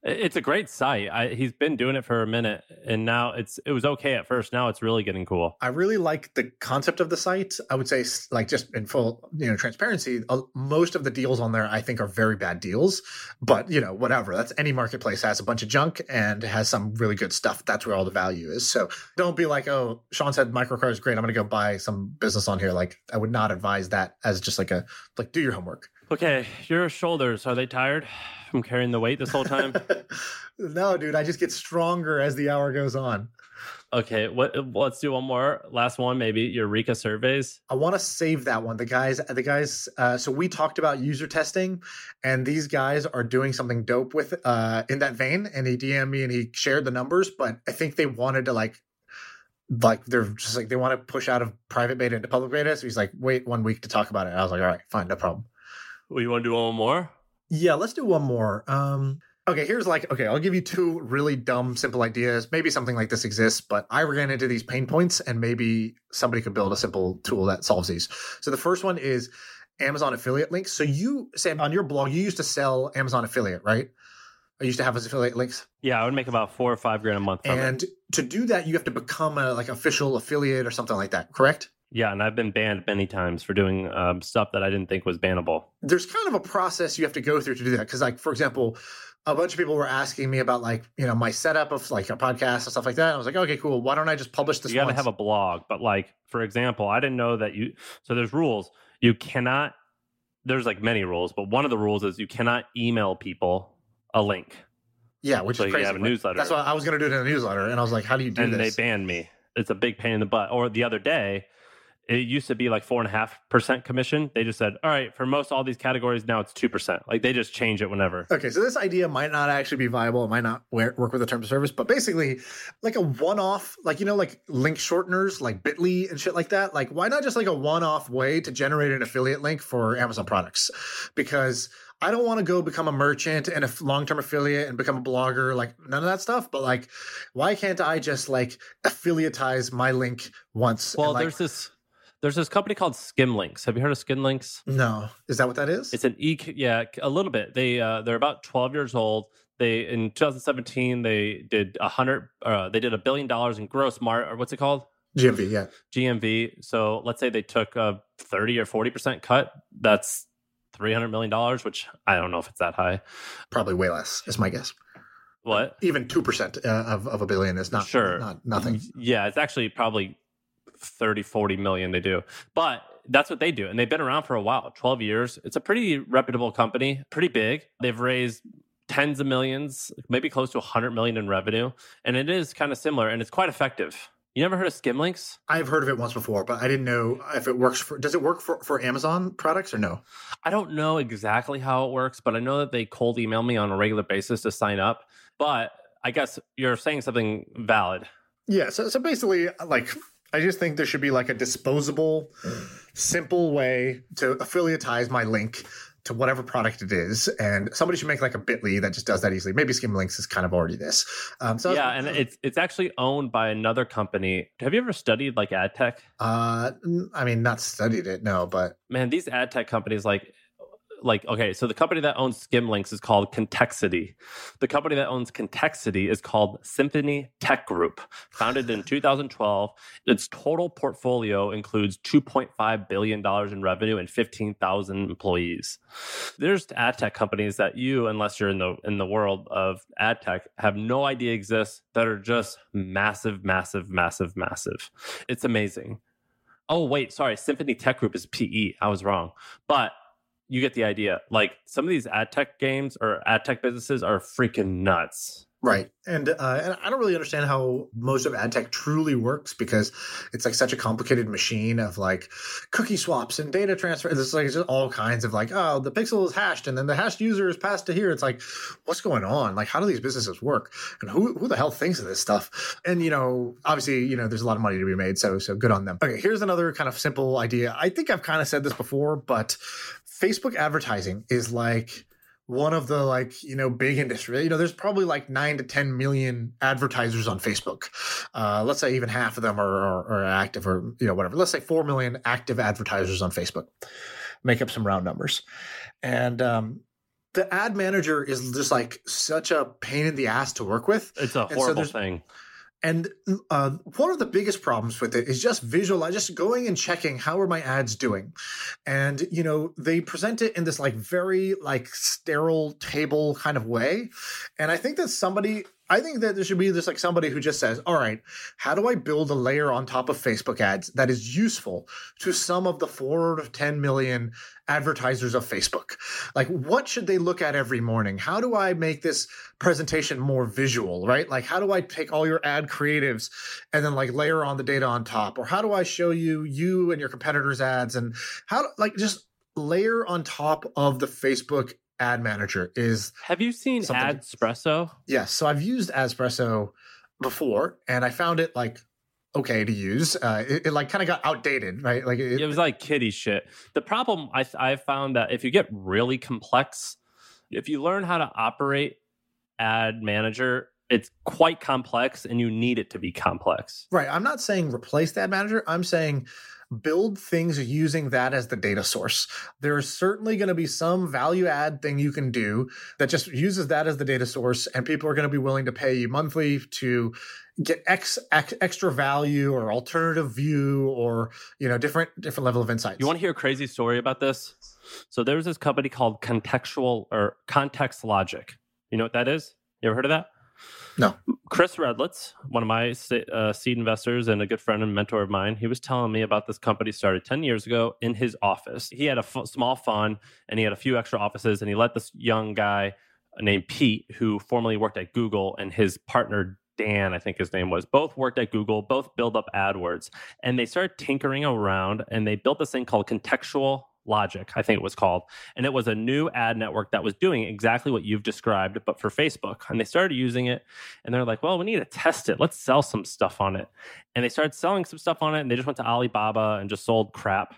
it's a great site. I, he's been doing it for a minute, and now it's it was okay at first. Now it's really getting cool. i really like the concept of the site. I would say like just in full you know transparency uh, most of the deals on there i think are very bad deals but you know whatever. That's any marketplace has a bunch of junk and has some really good stuff. That's where all the value is. So don't be like oh Shaan said MicroAcquire is great. I'm going to go buy some business on here. Like i would not advise that as just like a like do your homework Okay, your shoulders are they tired from carrying the weight this whole time? no, dude, I just get stronger as the hour goes on. okay, what? Let's do one more, last one, maybe. Eureka surveys. I want to save that one. The guys, the guys. Uh, so we talked about user testing, and these guys are doing something dope with uh, in that vein. And he DM'd me and he shared the numbers, but I think they wanted to like, like they're just like they want to push out of private beta into public beta. So he's like, wait one week to talk about it. I was like, all right, fine, no problem. We want to do one more? Yeah, let's do one more. Um, okay, here's like, okay, I'll give you two really dumb, simple ideas. Maybe something like this exists, but I ran into these pain points and maybe somebody could build a simple tool that solves these. So the first one is Amazon affiliate links. So you, Sam, on your blog, you used to sell Amazon affiliate, right? I used to have as affiliate links. Yeah, I would make about four or five grand a month from it. And to do that, you have to become a like official affiliate or something like that, correct? Yeah, and I've been banned many times for doing um, stuff that I didn't think was bannable. there's kind of a process you have to go through to do that because like for example a bunch of people were asking me about like you know my setup of like a podcast and stuff like that i was like okay cool why don't i just publish this you got to have a blog, but like for example, I didn't know that you. So there's rules. You cannot. There's like many rules, but one of the rules is you cannot email people a link, yeah which so is you crazy have a newsletter. that's why i was going to do it in a newsletter and i was like how do you do this? and they banned me. It's a big pain in the butt. Or the other day, it used to be like four and a half percent commission. They just said, all right, for most all these categories now it's two percent. Like they just change it whenever. Okay, so this idea might not actually be viable. It might not work with the terms of service, but basically, like a one-off, like you know, like link shorteners, like Bitly and shit like that. Like, why not just like a one-off way to generate an affiliate link for Amazon products? Because I don't want to go become a merchant and a long-term affiliate and become a blogger, like none of that stuff. But like, why can't I just like affiliatize my link once? and, Well, like- there's this there's this company called Skimlinks. Have you heard of Skimlinks? no, is that what that is? It's an e yeah, a little bit. They uh they're about 12 years old. They in 2017 they did a hundred uh they did a billion dollars in gross mar or what's it called? GMV, yeah. GMV. So let's say they took a 30 or 40% cut. That's 300 million dollars, which I don't know if it's that high. Probably way less, is my guess. What? Even two percent uh, of of a billion is not Sure. not nothing. Yeah, it's actually probably 30, 40 million they do. But that's what they do. And they've been around for a while 12 years. It's a pretty reputable company, pretty big. They've raised tens of millions, maybe close to 100 million in revenue. And it is kind of similar and it's quite effective. You never heard of Skimlinks? I've heard of it once before, but I didn't know if it works for. Does it work for for Amazon products or no? I don't know exactly how it works, but I know that they cold email me on a regular basis to sign up. But I guess you're saying something valid. Yeah. So so basically, like, I just think there should be like a disposable, simple way to affiliatize my link to whatever product it is, and somebody should make like a Bitly that just does that easily. Maybe Skimlinks is kind of already this. Um, so yeah, and it's it's actually owned by another company. Have you ever studied like ad tech? uh, I mean, not studied it, no, but man, these ad tech companies like like okay, so the company that owns Skimlinks is called Connexity. The company that owns Connexity is called Symphony Tech Group, founded in 2012. Its total portfolio includes 2.5 billion dollars in revenue and 15,000 employees. There's ad tech companies that you, unless you're in the in the world of ad tech, have no idea exist that are just massive, massive, massive, massive. It's amazing. Oh wait, sorry. Symphony Tech Group is PE. I was wrong, but you get the idea. Like some of these ad tech games or ad tech businesses are freaking nuts. Right. And, uh, and I don't really understand how most of ad tech truly works because it's like such a complicated machine of like cookie swaps and data transfer. It's like just all kinds of like, oh, the pixel is hashed and then the hashed user is passed to here. It's like, what's going on? Like, how do these businesses work? And who, who the hell thinks of this stuff? And, you know, obviously, you know, there's a lot of money to be made. So, so good on them. Okay. Here's another kind of simple idea. I think I've kind of said this before, but Facebook advertising is like, one of the like you know big industry you know there's probably like 9 to 10 million advertisers on facebook. Uh, let's say even half of them are, are, are, active or you know whatever. Let's say 4 million active advertisers on facebook. Make up some round numbers. And um, the ad manager is just like such a pain in the ass to work with. It's a horrible so thing and uh, one of the biggest problems with it is just visualize, just going and checking how are my ads doing, and you know they present it in this like very like sterile table kind of way, and I think that somebody I think that there should be this like somebody who just says, all right, how do I build a layer on top of Facebook ads that is useful to some of the four to 10 million advertisers of Facebook? Like, what should they look at every morning? How do I make this presentation more visual, right? Like, how do I take all your ad creatives and then like layer on the data on top? Or how do I show you you and your competitors' ads and how, like, just layer on top of the Facebook ad manager is have you seen AdEspresso? Yes. So I've used AdEspresso before and I found it like okay to use. Uh, it, it like kind of got outdated, right? Like it, it was like kiddie shit. The problem I I found that if you get really complex, if you learn how to operate ad manager, it's quite complex and you need it to be complex. Right. I'm not saying replace the ad manager. I'm saying build things using that as the data source. There's certainly going to be some value add thing you can do that just uses that as the data source, and people are going to be willing to pay you monthly to get X, X extra value or alternative view or you know different different level of insights. You want to hear a crazy story about this? So there was this company called Contextual or Context Logic. You know what that is? You ever heard of that? No. Chris Redlitz, one of my uh, seed investors and a good friend and mentor of mine, he was telling me about this company started 10 years ago in his office. He had a f- small fund and he had a few extra offices, and he let this young guy named Pete, who formerly worked at Google, and his partner Dan, I think his name was, both worked at Google, both build up AdWords. And they started tinkering around and they built this thing called contextual Logic, I think it was called. And it was a new ad network that was doing exactly what you've described, but for Facebook. And they started using it and they're like, well, we need to test it. Let's sell some stuff on it. And they started selling some stuff on it and they just went to Alibaba and just sold crap.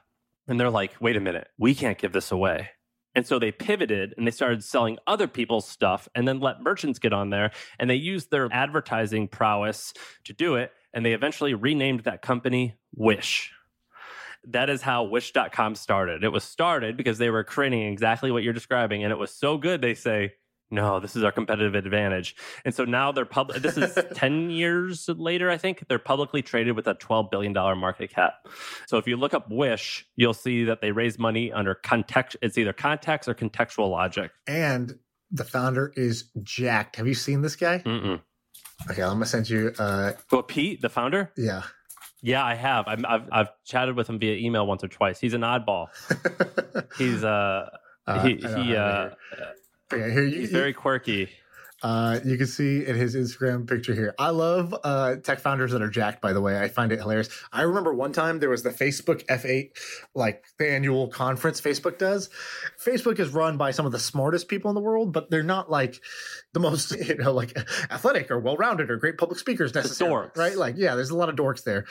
And they're like, wait a minute, we can't give this away. And so they pivoted and they started selling other people's stuff and then let merchants get on there. And they used their advertising prowess to do it. And they eventually renamed that company Wish that is how wish.com started. It was started because they were creating exactly what you're describing. And it was so good, they say, no, this is our competitive advantage. And so now they're public. This is 10 years later, I think. They're publicly traded with a $12 billion market cap. So if you look up Wish, you'll see that they raise money under context. It's either context or contextual logic. And the founder is jacked. Have you seen this guy? Mm-mm. Okay, I'm going to send you. Uh, well, Pete, the founder? Yeah. Yeah, I have. i have I've chatted with him via email once or twice. He's an oddball. he's uh, uh he he uh, yeah, here you, he's very quirky. Uh, you can see in his Instagram picture here. I love uh, tech founders that are jacked. By the way, I find it hilarious. I remember one time there was the Facebook F8, like the annual conference Facebook does. Facebook is run by some of the smartest people in the world, but they're not like the most, you know, like athletic or well-rounded or great public speakers necessarily, right? Like, yeah, there's a lot of dorks there.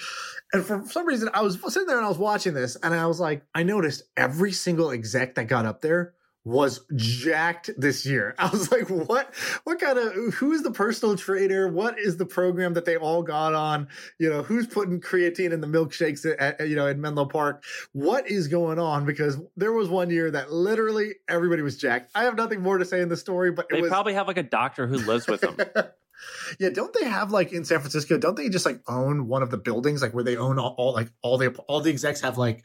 And for some reason, I was sitting there and I was watching this, and I was like, I noticed every single exec that got up there was jacked this year. I was like, what, what kind of, who's the personal trainer? What is the program that they all got on? You know, who's putting creatine in the milkshakes at, at, you know, in Menlo Park? What is going on? Because there was one year that literally everybody was jacked. I have nothing more to say in the story, but they was, probably have like a doctor who lives with them. yeah, don't they have like in San Francisco? Don't they just like own one of the buildings, like where they own all, all like all the all the execs have like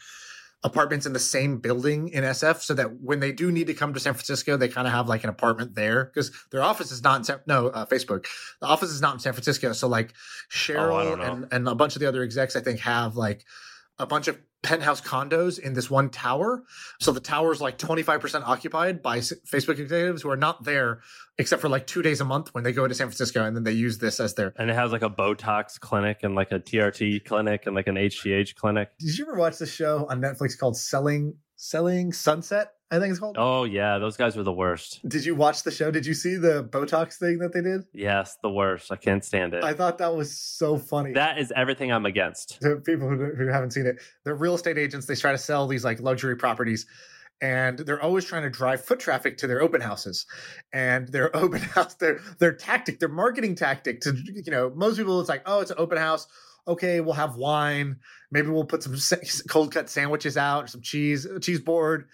apartments in the same building in SF so that when they do need to come to San Francisco, they kind of have like an apartment there because their office is not in San, no, uh, Facebook. The office is not in San Francisco. So like Sheryl oh, and, and a bunch of the other execs, I think have like a bunch of penthouse condos in this one tower. So the tower is like 25% occupied by Facebook executives who are not there except for like two days a month when they go to San Francisco and then they use this as their. And it has like a Botox clinic and like a TRT clinic and like an HGH clinic. Did you ever watch the show on Netflix called Selling Selling Sunset? I think it's called. Oh yeah, those guys were the worst. Did you watch the show? Did you see the Botox thing that they did? Yes, the worst. I can't stand it. I thought that was so funny. that is everything I'm against. to people who, who haven't seen it, they're real estate agents. They try to sell these like luxury properties, and they're always trying to drive foot traffic to their open houses. And their open house, their their tactic, their marketing tactic to you know most people it's like oh it's an open house. Okay, we'll have wine. Maybe we'll put some cold cut sandwiches out, some cheese, cheese board.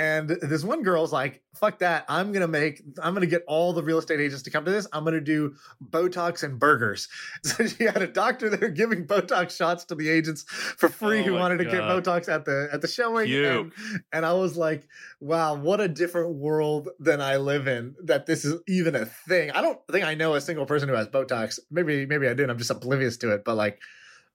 And this one girl's like, fuck that. I'm going to make, I'm going to get all the real estate agents to come to this. I'm going to do Botox and burgers. So she had a doctor there giving Botox shots to the agents for free Oh who wanted to get Botox at the, at the showing. And, and I was like, wow, what a different world than I live in that this is even a thing. I don't think I know a single person who has Botox. Maybe, maybe I did. I'm just oblivious to it. But like,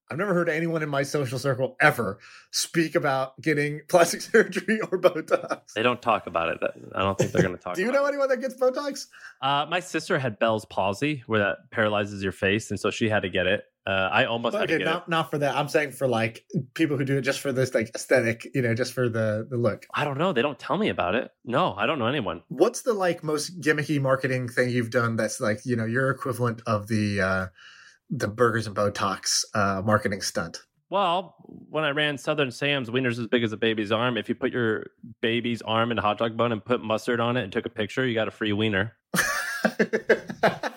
I've never heard anyone in my social circle ever speak about getting plastic surgery or Botox. They don't talk about it. I don't think they're going to talk. Do you about know anyone that gets Botox? Uh, my sister had Bell's palsy, where that paralyzes your face, and so she had to get it. Uh, I almost had to Okay, get not not for that. I'm saying for like people who do it just for this like aesthetic, you know, just for the the look. I don't know. They don't tell me about it. No, I don't know anyone. What's the like most gimmicky marketing thing you've done that's like you know your equivalent of the uh the burgers and Botox uh marketing stunt? Well, when I ran Southern Sam's, wieners as big as a baby's arm. If you put your baby's arm in a hot dog bun and put mustard on it and took a picture, you got a free wiener.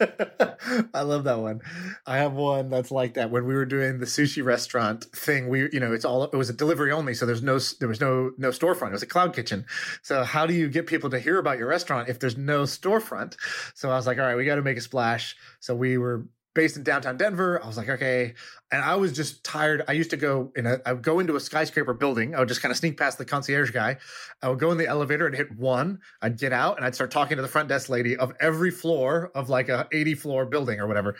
I love that one. I have one that's like that. When we were doing the sushi restaurant thing, we you know it's all it was a delivery only, so there's no there was no no storefront. It was a cloud kitchen. So how do you get people to hear about your restaurant if there's no storefront? So I was like, all right, we got to make a splash. So we were based in downtown Denver. I was like, okay. And I was just tired. I used to go in a, I would go into a skyscraper building. I would just kind of sneak past the concierge guy. I would go in the elevator and hit one. I'd get out and I'd start talking to the front desk lady of every floor of like a 80 floor building or whatever.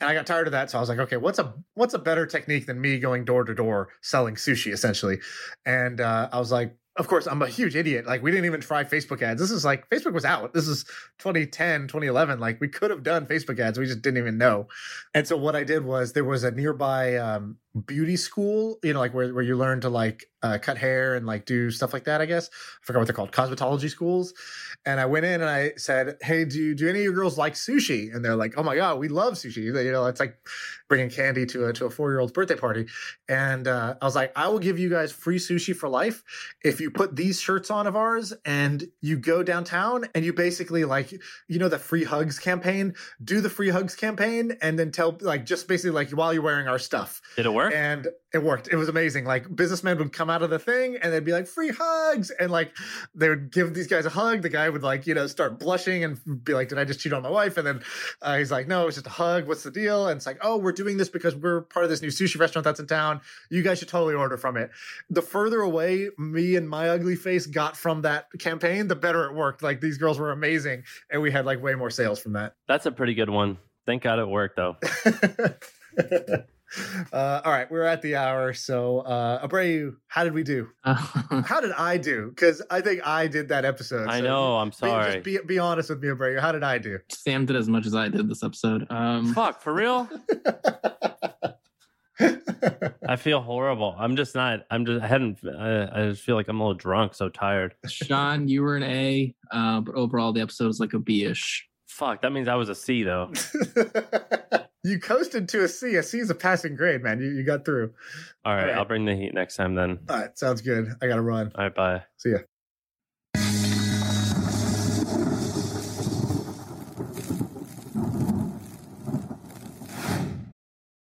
And I got tired of that. So I was like, okay, what's a, what's a better technique than me going door to door selling sushi essentially? And uh, I was like, of course, I'm a huge idiot. Like, we didn't even try Facebook ads. This is like, Facebook was out. This is 2010, 2011. Like, we could have done Facebook ads. We just didn't even know. And so, what I did was there was a nearby um, beauty school, you know, like where, where you learn to like uh, cut hair and like do stuff like that, I guess. I forgot what they're called, cosmetology schools. And I went in and I said, Hey, do, do any of your girls like sushi? And they're like, Oh my God, we love sushi. You know, it's like bringing candy to a, to a four year old's birthday party. And uh, I was like, I will give you guys free sushi for life if you put these shirts on of ours and you go downtown and you basically like, you know, the free hugs campaign, do the free hugs campaign and then tell like just basically like while you're wearing our stuff. Did it work? And it worked. It was amazing. Like businessmen would come out of the thing and they'd be like free hugs and like they would give these guys a hug. The guy would like, you know, start blushing and be like, did I just cheat on my wife? And then uh, he's like, no, it's just a hug. What's the deal? And it's like, oh, we're doing this because we're part of this new sushi restaurant that's in town. You guys should totally order from it. The further away me and my ugly face got from that campaign, the better it worked. Like these girls were amazing. And we had like way more sales from that. That's a pretty good one. Thank God it worked though. uh, all right, we're at the hour. So, uh, Abreu, how did we do? How did I do? Because I think I did that episode. I know. I'm Be, sorry. just be, be honest with me, Abreu. How did I do? Sam did as much as I did this episode. Um, Fuck for real. I feel horrible. I'm just not. I'm just. I hadn't. I, I just feel like I'm a little drunk. So tired. Shaan, you were an A, uh, but overall the episode was like a B-ish. Fuck. That means I was a C though. You coasted to a C. A C is a passing grade, man. You, you got through. All right, All right. I'll bring the heat next time then. All right, sounds good. I got to run. All right. Bye. See ya.